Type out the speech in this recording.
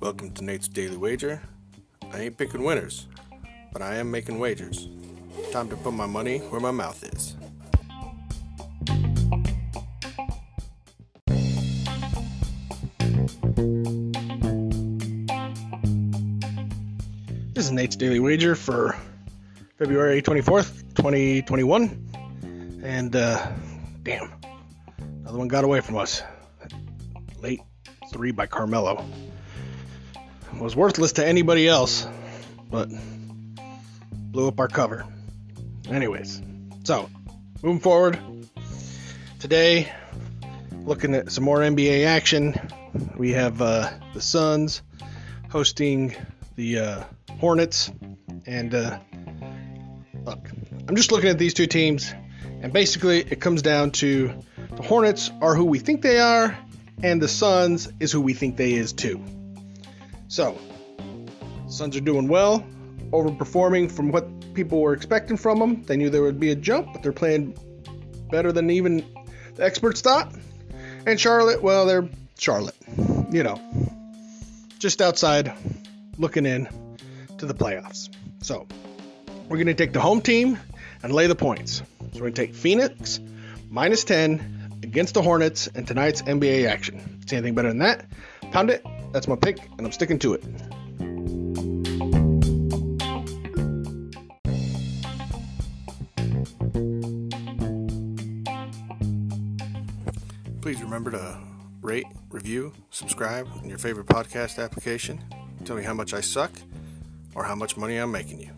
Welcome to Nate's Daily Wager. I ain't picking winners, but I am making wagers. Time to put my money where my mouth is. This is Nate's Daily Wager for February 24th, 2021. And, uh, damn, another one got away from us. Late three by Carmelo. Was worthless to anybody else, but blew up our cover. Anyways, so moving forward, today, looking at some more NBA action. We have uh, the Suns hosting the uh, Hornets, and uh, look, I'm just looking at these two teams, and basically it comes down to the Hornets are who we think they are, and the Suns is who we think they is too. So, Suns are doing well, overperforming from what people were expecting from them. They knew there would be a jump, but they're playing better than even the experts thought. And Charlotte, well, they're Charlotte, you know, just outside looking in to the playoffs. So we're going to take the home team and lay the points. So we're going to take Phoenix minus 10 against the Hornets in tonight's NBA action. See anything better than that? Pound it. That's my pick, and I'm sticking to it. Please remember to rate, review, subscribe in your favorite podcast application. Tell me how much I suck or how much money I'm making you.